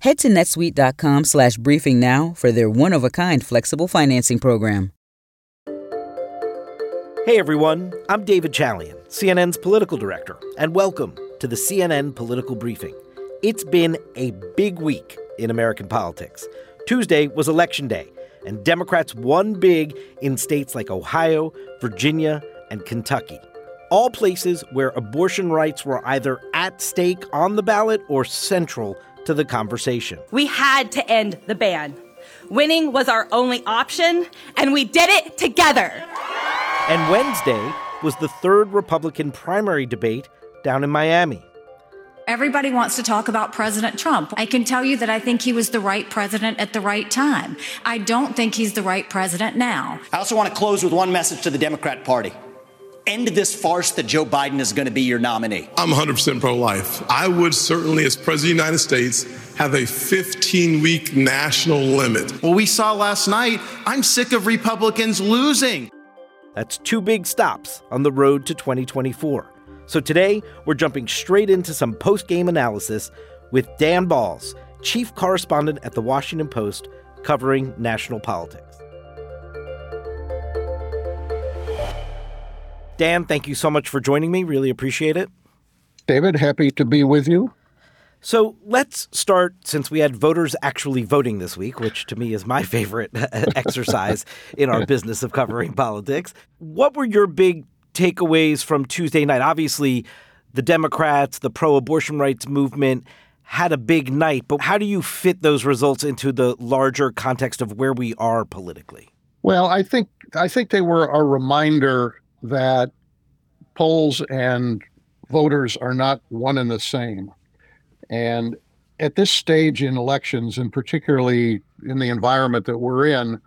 Head to netsuite.com slash briefing now for their one of a kind flexible financing program. Hey everyone, I'm David Chalian, CNN's political director, and welcome to the CNN Political Briefing. It's been a big week in American politics. Tuesday was Election Day, and Democrats won big in states like Ohio, Virginia, and Kentucky. All places where abortion rights were either at stake on the ballot or central to the conversation. We had to end the ban. Winning was our only option, and we did it together. And Wednesday was the third Republican primary debate down in Miami. Everybody wants to talk about President Trump. I can tell you that I think he was the right president at the right time. I don't think he's the right president now. I also want to close with one message to the Democrat Party end this farce that Joe Biden is going to be your nominee? I'm 100% pro life. I would certainly, as President of the United States, have a 15 week national limit. Well, we saw last night, I'm sick of Republicans losing. That's two big stops on the road to 2024. So today, we're jumping straight into some post game analysis with Dan Balz, chief correspondent at The Washington Post, covering national politics. Dan, thank you so much for joining me. Really appreciate it. David, happy to be with you. So let's start since we had voters actually voting this week, which to me is my favorite exercise in our business of covering politics. What were your big takeaways from Tuesday night? Obviously, the Democrats, the pro abortion rights movement had a big night, but how do you fit those results into the larger context of where we are politically? Well, I think I think they were a reminder that polls and voters are not one and the same. And at this stage in elections, and particularly in the environment that we're in,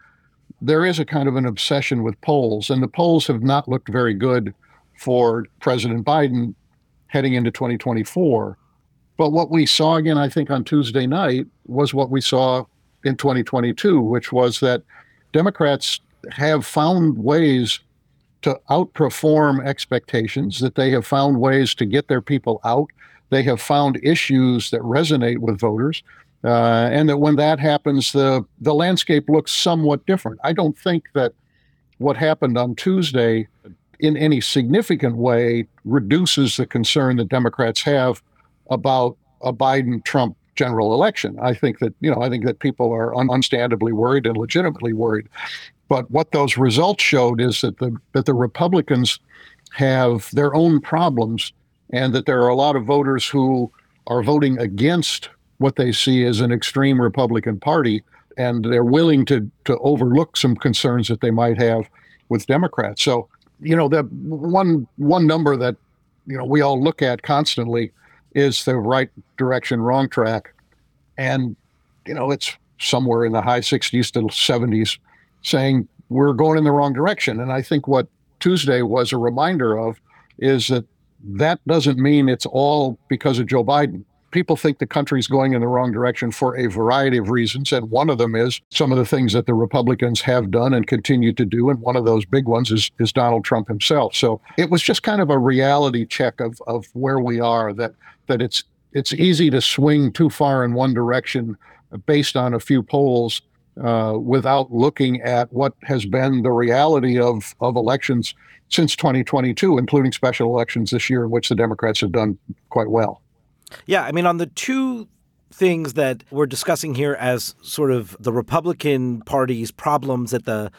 there is a kind of an obsession with polls, and the polls have not looked very good for President Biden heading into 2024. But what we saw again, I think, on Tuesday night was what we saw in 2022, which was that Democrats have found ways to outperform expectations, that they have found ways to get their people out. They have found issues that resonate with voters. Uh, and that when that happens, the, the landscape looks somewhat different. I don't think that what happened on Tuesday in any significant way reduces the concern that Democrats have about a Biden Trump general election. I think that, you know, I think that people are un- understandably worried and legitimately worried. But what those results showed is that the that the Republicans have their own problems, and that there are a lot of voters who are voting against what they see as an extreme Republican Party, and they're willing to to overlook some concerns that they might have with Democrats. So, you know, the one one number that you know we all look at constantly is the right direction, wrong track, and you know it's somewhere in the high 60s to 70s saying we're going in the wrong direction. And I think what Tuesday was a reminder of is that that doesn't mean it's all because of Joe Biden. People think the country's going in the wrong direction for a variety of reasons. And one of them is some of the things that the Republicans have done and continue to do. And one of those big ones is, is Donald Trump himself. So it was just kind of a reality check of, of where we are that, that it's, it's easy to swing too far in one direction based on a few polls uh, without looking at what has been the reality of, of elections since 2022, including special elections this year, in which the Democrats have done quite well. Yeah, I mean, on the two things that we're discussing here as sort of the Republican Party's problems at the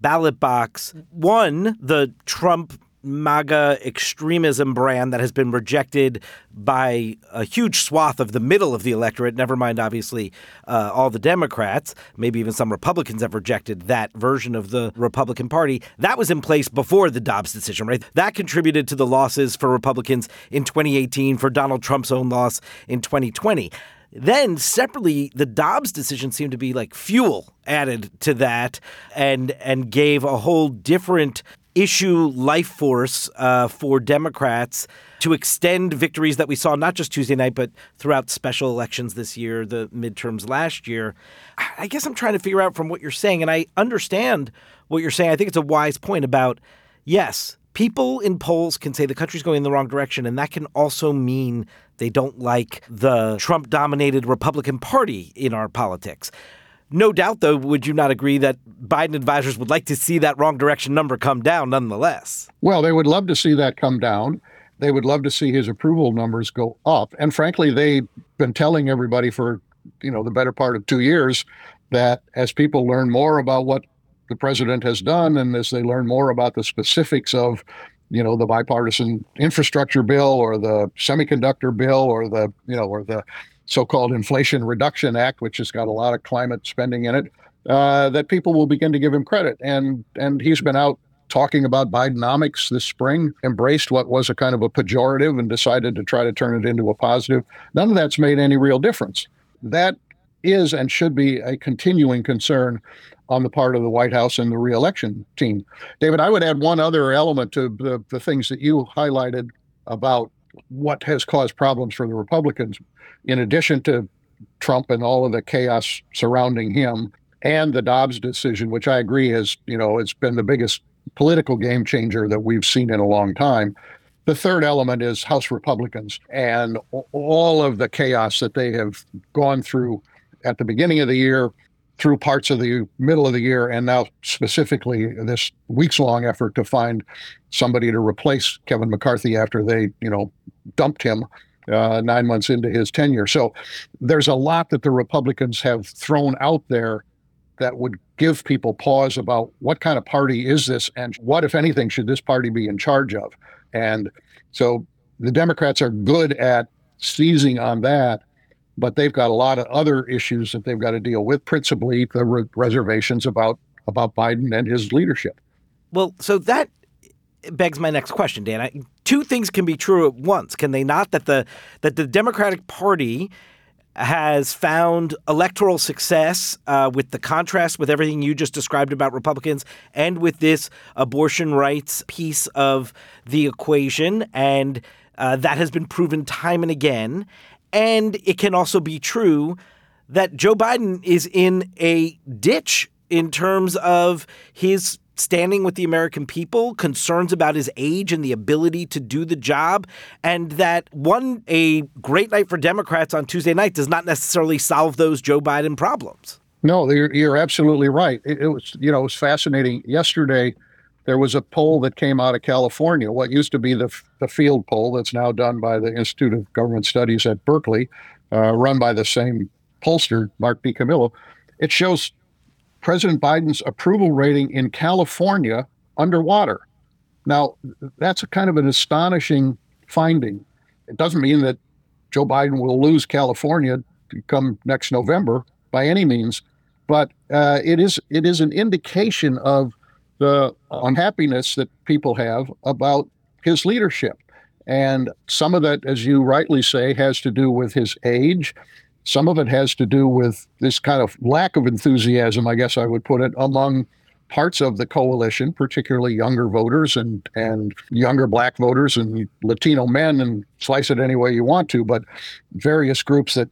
ballot box, one, the Trump MAGA extremism brand that has been rejected by a huge swath of the middle of the electorate, never mind, obviously, uh, all the Democrats. Maybe even some Republicans have rejected that version of the Republican Party. That was in place before the Dobbs decision, right? That contributed to the losses for Republicans in 2018, for Donald Trump's own loss in 2020. Then separately, the Dobbs decision seemed to be like fuel added to that and and gave a whole different issue life force uh, for Democrats to extend victories that we saw not just Tuesday night, but throughout special elections this year, the midterms last year. I guess I'm trying to figure out from what you're saying, and I understand what you're saying. I think it's a wise point about yes, people in polls can say the country's going in the wrong direction, and that can also mean they don't like the Trump dominated Republican Party in our politics. No doubt, though, would you not agree that Biden advisors would like to see that wrong direction number come down nonetheless? Well, they would love to see that come down. They would love to see his approval numbers go up. And frankly, they've been telling everybody for, you know, the better part of two years that as people learn more about what the president has done and as they learn more about the specifics of you know the bipartisan infrastructure bill or the semiconductor bill or the you know or the so-called inflation reduction act which has got a lot of climate spending in it uh, that people will begin to give him credit. And and he's been out talking about bidenomics this spring embraced what was a kind of a pejorative and decided to try to turn it into a positive. None of that's made any real difference. That is and should be a continuing concern on the part of the White House and the reelection team. David, I would add one other element to the, the things that you highlighted about what has caused problems for the Republicans, in addition to Trump and all of the chaos surrounding him and the Dobbs decision, which I agree has, you know, it's been the biggest political game changer that we've seen in a long time. The third element is House Republicans and all of the chaos that they have gone through at the beginning of the year through parts of the middle of the year and now specifically this weeks long effort to find somebody to replace Kevin McCarthy after they, you know, dumped him uh, nine months into his tenure. So there's a lot that the Republicans have thrown out there that would give people pause about what kind of party is this and what, if anything, should this party be in charge of? And so the Democrats are good at seizing on that but they've got a lot of other issues that they've got to deal with, principally the re- reservations about about Biden and his leadership. Well, so that begs my next question, Dan. I, two things can be true at once, can they not? That the that the Democratic Party has found electoral success uh, with the contrast with everything you just described about Republicans and with this abortion rights piece of the equation, and uh, that has been proven time and again. And it can also be true that Joe Biden is in a ditch in terms of his standing with the American people, concerns about his age and the ability to do the job, and that one, a great night for Democrats on Tuesday night does not necessarily solve those Joe Biden problems. No, you're, you're absolutely right. It, it was, you know, it was fascinating. Yesterday, there was a poll that came out of California, what used to be the, the field poll that's now done by the Institute of Government Studies at Berkeley, uh, run by the same pollster, Mark DiCamillo. It shows President Biden's approval rating in California underwater. Now, that's a kind of an astonishing finding. It doesn't mean that Joe Biden will lose California come next November by any means, but uh, it is it is an indication of the uh, unhappiness that people have about his leadership. And some of that, as you rightly say, has to do with his age. Some of it has to do with this kind of lack of enthusiasm, I guess I would put it, among parts of the coalition, particularly younger voters and, and younger black voters and Latino men, and slice it any way you want to, but various groups that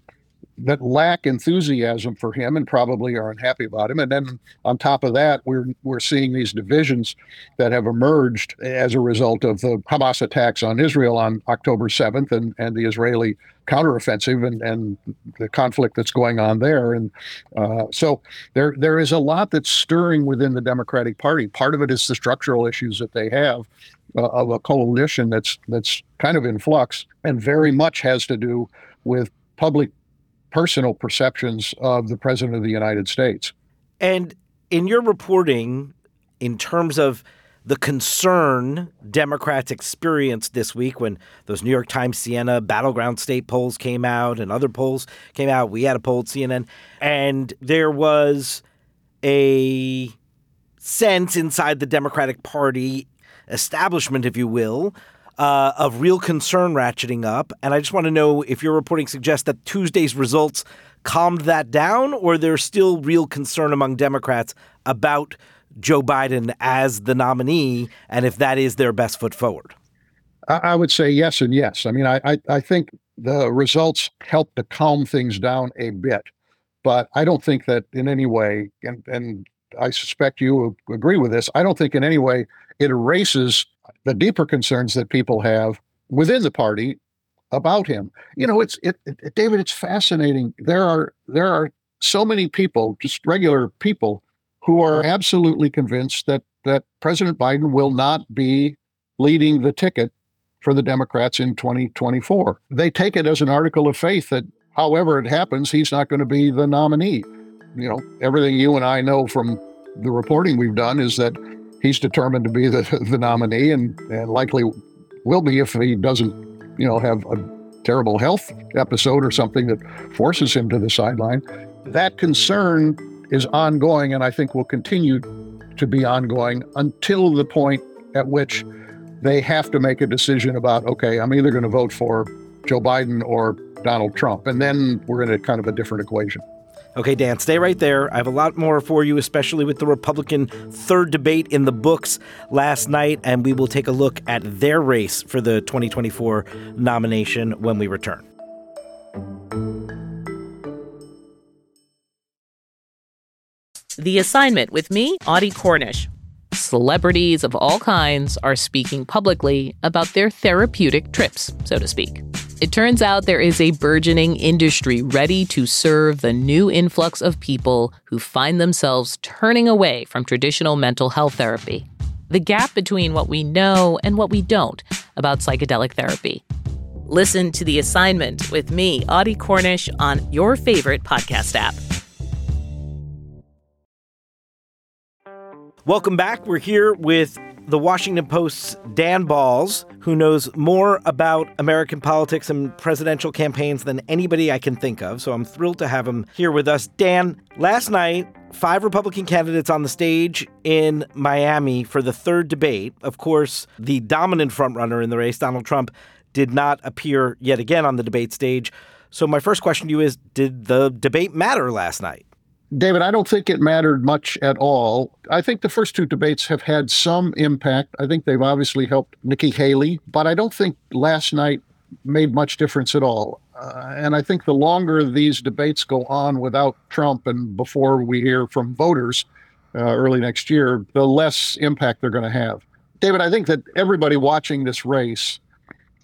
that lack enthusiasm for him and probably are unhappy about him. And then on top of that, we're we're seeing these divisions that have emerged as a result of the Hamas attacks on Israel on October 7th and, and the Israeli counteroffensive and, and the conflict that's going on there. And uh, so there there is a lot that's stirring within the Democratic Party. Part of it is the structural issues that they have. Uh, of a coalition that's that's kind of in flux and very much has to do with public personal perceptions of the President of the United States. And in your reporting, in terms of the concern Democrats experienced this week when those New York Times Siena battleground state polls came out and other polls came out, we had a poll at CNN, and there was a sense inside the Democratic Party establishment, if you will, uh, of real concern ratcheting up. And I just want to know if your reporting suggests that Tuesday's results calmed that down, or there's still real concern among Democrats about Joe Biden as the nominee, and if that is their best foot forward. I, would say yes and yes. I mean, I, I, I think the results helped to calm things down a bit, but I don't think that in any way, and, and I suspect you agree with this, I don't think in any way it erases the deeper concerns that people have within the party about him. You know, it's it, it, David. It's fascinating. There are there are so many people, just regular people, who are absolutely convinced that that President Biden will not be leading the ticket for the Democrats in 2024. They take it as an article of faith that, however it happens, he's not going to be the nominee. You know, everything you and I know from the reporting we've done is that he's determined to be the, the nominee and, and likely will be if he doesn't, you know, have a terrible health episode or something that forces him to the sideline. That concern is ongoing and I think will continue to be ongoing until the point at which they have to make a decision about okay, I'm either going to vote for Joe Biden or Donald Trump. And then we're in a kind of a different equation. Okay, Dan, stay right there. I have a lot more for you, especially with the Republican third debate in the books last night, and we will take a look at their race for the 2024 nomination when we return. The assignment with me, Audie Cornish. Celebrities of all kinds are speaking publicly about their therapeutic trips, so to speak. It turns out there is a burgeoning industry ready to serve the new influx of people who find themselves turning away from traditional mental health therapy. The gap between what we know and what we don't about psychedelic therapy. Listen to The Assignment with me, Audie Cornish, on your favorite podcast app. Welcome back. We're here with the Washington Post's Dan Balz, who knows more about American politics and presidential campaigns than anybody I can think of. So I'm thrilled to have him here with us. Dan, last night, five Republican candidates on the stage in Miami for the third debate. Of course, the dominant frontrunner in the race, Donald Trump, did not appear yet again on the debate stage. So my first question to you is Did the debate matter last night? David, I don't think it mattered much at all. I think the first two debates have had some impact. I think they've obviously helped Nikki Haley, but I don't think last night made much difference at all. Uh, and I think the longer these debates go on without Trump and before we hear from voters uh, early next year, the less impact they're going to have. David, I think that everybody watching this race,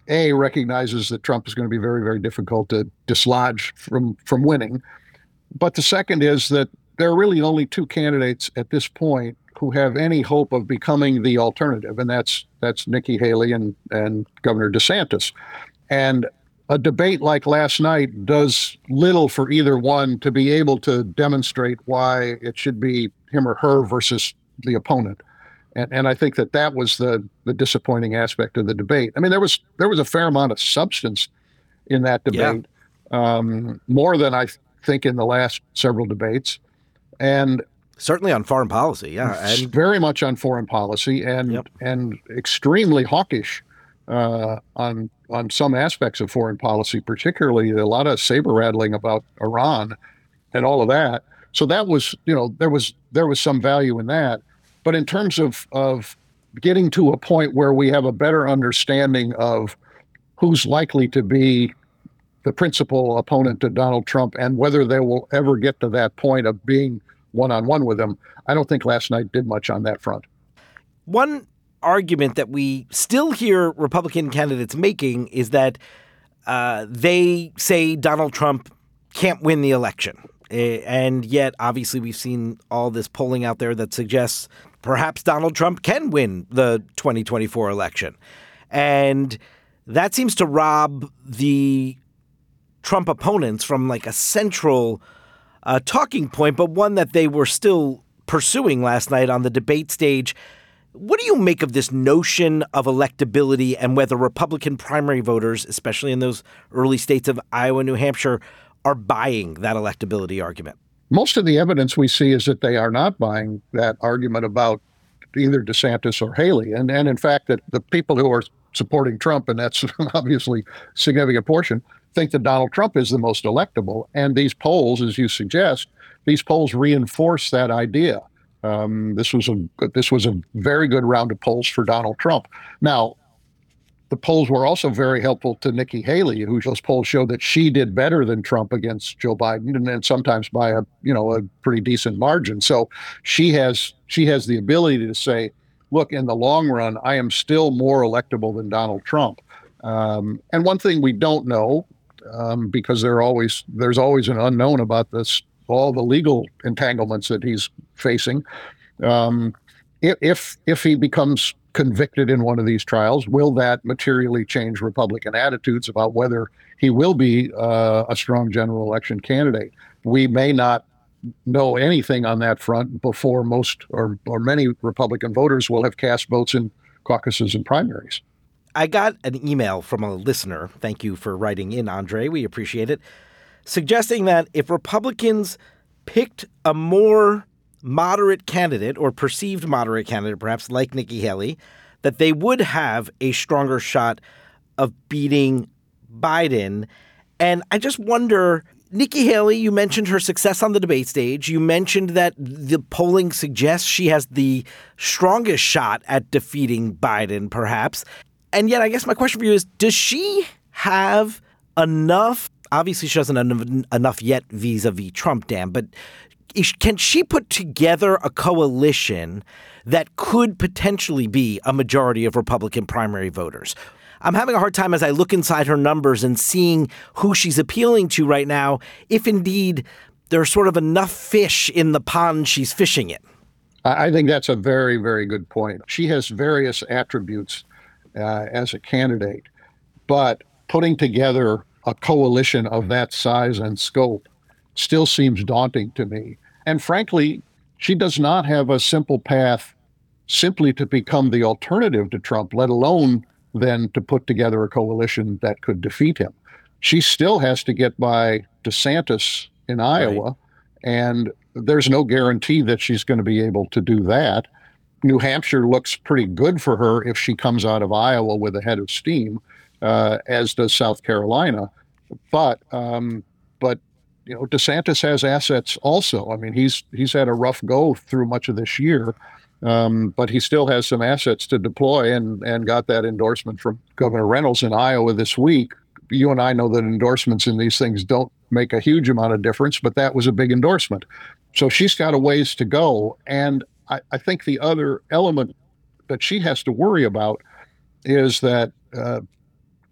A, recognizes that Trump is going to be very, very difficult to dislodge from, from winning. But the second is that there are really only two candidates at this point who have any hope of becoming the alternative, and that's that's Nikki Haley and and Governor DeSantis. And a debate like last night does little for either one to be able to demonstrate why it should be him or her versus the opponent. And, and I think that that was the the disappointing aspect of the debate. I mean, there was there was a fair amount of substance in that debate, yeah. um, more than I think, in the last several debates. And certainly on foreign policy, yeah, and very much on foreign policy, and yep. and extremely hawkish uh, on on some aspects of foreign policy, particularly a lot of saber rattling about Iran and all of that. So that was, you know, there was there was some value in that. But in terms of of getting to a point where we have a better understanding of who's likely to be the principal opponent to Donald Trump and whether they will ever get to that point of being one on one with him, I don't think last night did much on that front. One argument that we still hear Republican candidates making is that uh, they say Donald Trump can't win the election. And yet, obviously, we've seen all this polling out there that suggests perhaps Donald Trump can win the 2024 election. And that seems to rob the Trump opponents from like a central uh, talking point, but one that they were still pursuing last night on the debate stage. What do you make of this notion of electability and whether Republican primary voters, especially in those early states of Iowa, and New Hampshire, are buying that electability argument? Most of the evidence we see is that they are not buying that argument about either DeSantis or Haley. And, and in fact, that the people who are supporting Trump, and that's obviously a significant portion, think that Donald Trump is the most electable. And these polls, as you suggest, these polls reinforce that idea. Um, this was a this was a very good round of polls for Donald Trump. Now, the polls were also very helpful to Nikki Haley, who those polls show that she did better than Trump against Joe Biden, and then sometimes by a you know a pretty decent margin. So she has she has the ability to say, look, in the long run, I am still more electable than Donald Trump. Um, and one thing we don't know, um, because there always there's always an unknown about this, all the legal entanglements that he's facing. Um, if if he becomes convicted in one of these trials, will that materially change Republican attitudes about whether he will be uh, a strong general election candidate? We may not know anything on that front before most or, or many Republican voters will have cast votes in caucuses and primaries. I got an email from a listener. Thank you for writing in, Andre. We appreciate it. Suggesting that if Republicans picked a more moderate candidate or perceived moderate candidate, perhaps like Nikki Haley, that they would have a stronger shot of beating Biden. And I just wonder Nikki Haley, you mentioned her success on the debate stage. You mentioned that the polling suggests she has the strongest shot at defeating Biden, perhaps. And yet, I guess my question for you is Does she have enough? Obviously, she doesn't have enough yet vis a vis Trump, Dan, but can she put together a coalition that could potentially be a majority of Republican primary voters? I'm having a hard time as I look inside her numbers and seeing who she's appealing to right now, if indeed there's sort of enough fish in the pond she's fishing in. I think that's a very, very good point. She has various attributes uh, as a candidate, but putting together a coalition of that size and scope still seems daunting to me. And frankly, she does not have a simple path simply to become the alternative to Trump, let alone then to put together a coalition that could defeat him. She still has to get by DeSantis in Iowa, right. and there's no guarantee that she's going to be able to do that. New Hampshire looks pretty good for her if she comes out of Iowa with a head of steam, uh, as does South Carolina. But um, but you know DeSantis has assets also. I mean he's he's had a rough go through much of this year, um, but he still has some assets to deploy and, and got that endorsement from Governor Reynolds in Iowa this week. You and I know that endorsements in these things don't make a huge amount of difference, but that was a big endorsement. So she's got a ways to go. And I, I think the other element that she has to worry about is that uh,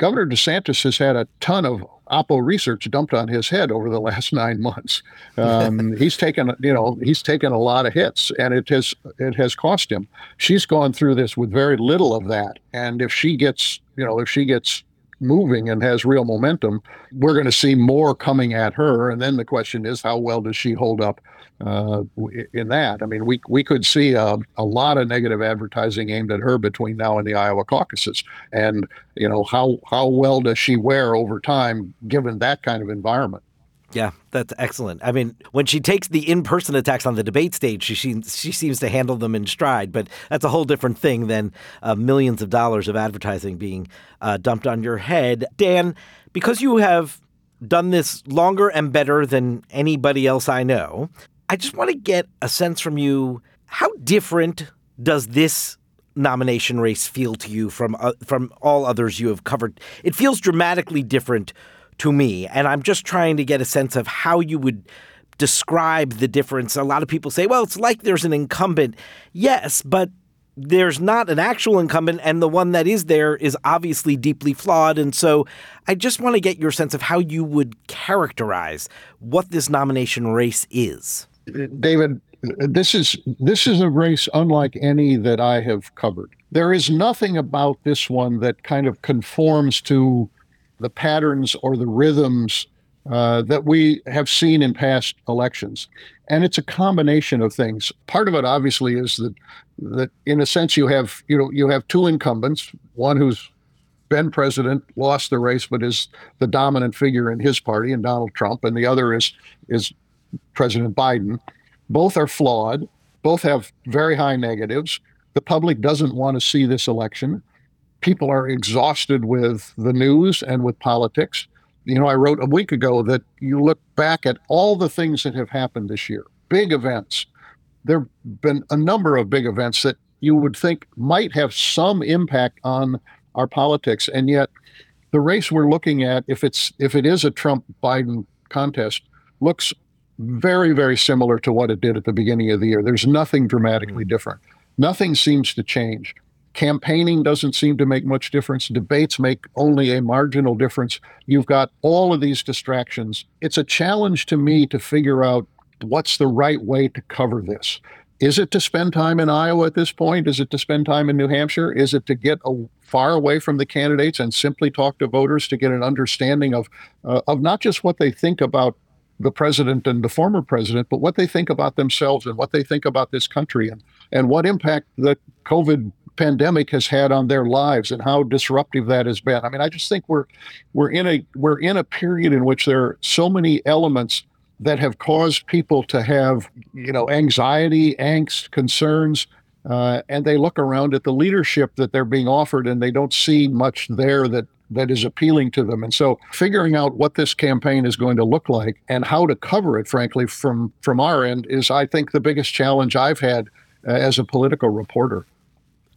Governor DeSantis has had a ton of Oppo research dumped on his head over the last nine months. Um, he's taken, you know, he's taken a lot of hits, and it has it has cost him. She's gone through this with very little of that, and if she gets, you know, if she gets moving and has real momentum, we're going to see more coming at her. And then the question is, how well does she hold up uh, in that? I mean, we we could see a, a lot of negative advertising aimed at her between now and the Iowa caucuses. And you know, how how well does she wear over time, given that kind of environment? Yeah, that's excellent. I mean, when she takes the in-person attacks on the debate stage, she she seems to handle them in stride. But that's a whole different thing than uh, millions of dollars of advertising being uh, dumped on your head. Dan, because you have done this longer and better than anybody else I know, I just want to get a sense from you: how different does this nomination race feel to you from uh, from all others you have covered? It feels dramatically different to me. And I'm just trying to get a sense of how you would describe the difference. A lot of people say, well, it's like there's an incumbent. Yes, but there's not an actual incumbent, and the one that is there is obviously deeply flawed. And so I just want to get your sense of how you would characterize what this nomination race is. David, this is this is a race unlike any that I have covered. There is nothing about this one that kind of conforms to the patterns or the rhythms uh, that we have seen in past elections. And it's a combination of things. Part of it, obviously, is that that in a sense you have you know you have two incumbents, one who's been president, lost the race, but is the dominant figure in his party, and Donald Trump, and the other is is President Biden. Both are flawed. Both have very high negatives. The public doesn't want to see this election people are exhausted with the news and with politics. You know, I wrote a week ago that you look back at all the things that have happened this year, big events. There have been a number of big events that you would think might have some impact on our politics. And yet the race we're looking at, if it's if it is a Trump Biden contest, looks very, very similar to what it did at the beginning of the year. There's nothing dramatically mm-hmm. different. Nothing seems to change. Campaigning doesn't seem to make much difference. Debates make only a marginal difference. You've got all of these distractions. It's a challenge to me to figure out what's the right way to cover this. Is it to spend time in Iowa at this point? Is it to spend time in New Hampshire? Is it to get a, far away from the candidates and simply talk to voters to get an understanding of uh, of not just what they think about the president and the former president, but what they think about themselves and what they think about this country and and what impact the COVID pandemic has had on their lives and how disruptive that has been. I mean, I just think we're we're in a we're in a period in which there are so many elements that have caused people to have you know anxiety, angst, concerns. Uh, and they look around at the leadership that they're being offered and they don't see much there that that is appealing to them. And so figuring out what this campaign is going to look like and how to cover it, frankly, from from our end is I think the biggest challenge I've had uh, as a political reporter.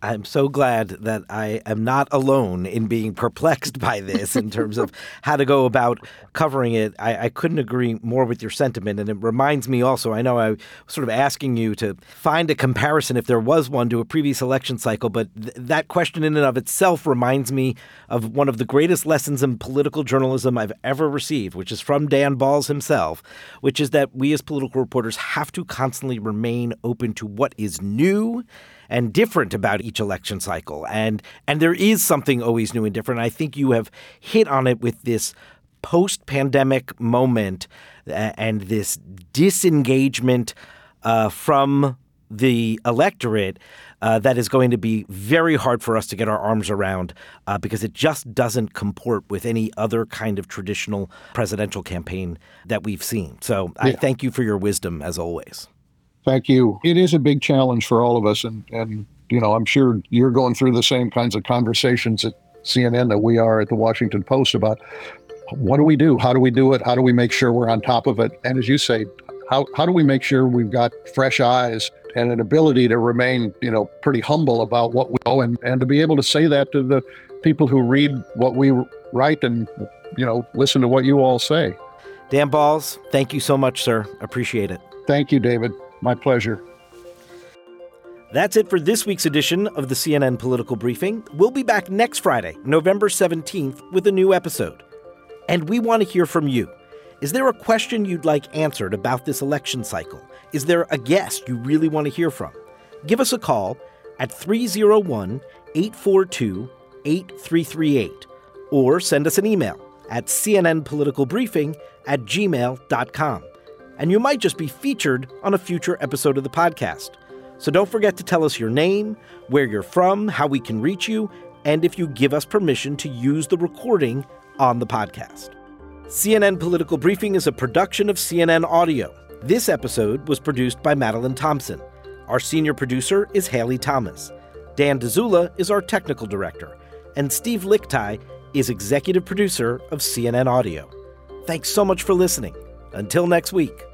I'm so glad that I am not alone in being perplexed by this in terms of how to go about covering it. I, I, couldn't agree more with your sentiment. And it reminds me also, I know I was sort of asking you to find a comparison, if there was one, to a previous election cycle, but th- that question in and of itself reminds me of one of the greatest lessons in political journalism I've ever received, which is from Dan Balz himself, which is that we as political reporters have to constantly remain open to what is new and different about each election cycle. And and there is something always new and different. I think you have hit on it with this post-pandemic moment uh, and this disengagement uh, from the electorate uh, that is going to be very hard for us to get our arms around uh, because it just doesn't comport with any other kind of traditional presidential campaign that we've seen. So yeah. I thank you for your wisdom as always. Thank you. It is a big challenge for all of us. And, and, you know, I'm sure you're going through the same kinds of conversations at CNN that we are at the Washington Post about what do we do? How do we do it? How do we make sure we're on top of it? And as you say, how, how do we make sure we've got fresh eyes and an ability to remain, you know, pretty humble about what we know and, and to be able to say that to the people who read what we write and, you know, listen to what you all say. Dan Balz, thank you so much, sir. Appreciate it. Thank you, David. My pleasure. That's it for this week's edition of the CNN Political Briefing. We'll be back next Friday, November 17th, with a new episode. And we want to hear from you. Is there a question you'd like answered about this election cycle? Is there a guest you really want to hear from? Give us a call at 301 842 8338 or send us an email at cnnpoliticalbriefing at gmail.com and you might just be featured on a future episode of the podcast. So don't forget to tell us your name, where you're from, how we can reach you, and if you give us permission to use the recording on the podcast. CNN Political Briefing is a production of CNN Audio. This episode was produced by Madeline Thompson. Our senior producer is Haley Thomas. Dan Dzula is our technical director, and Steve Lickteig is executive producer of CNN Audio. Thanks so much for listening. Until next week.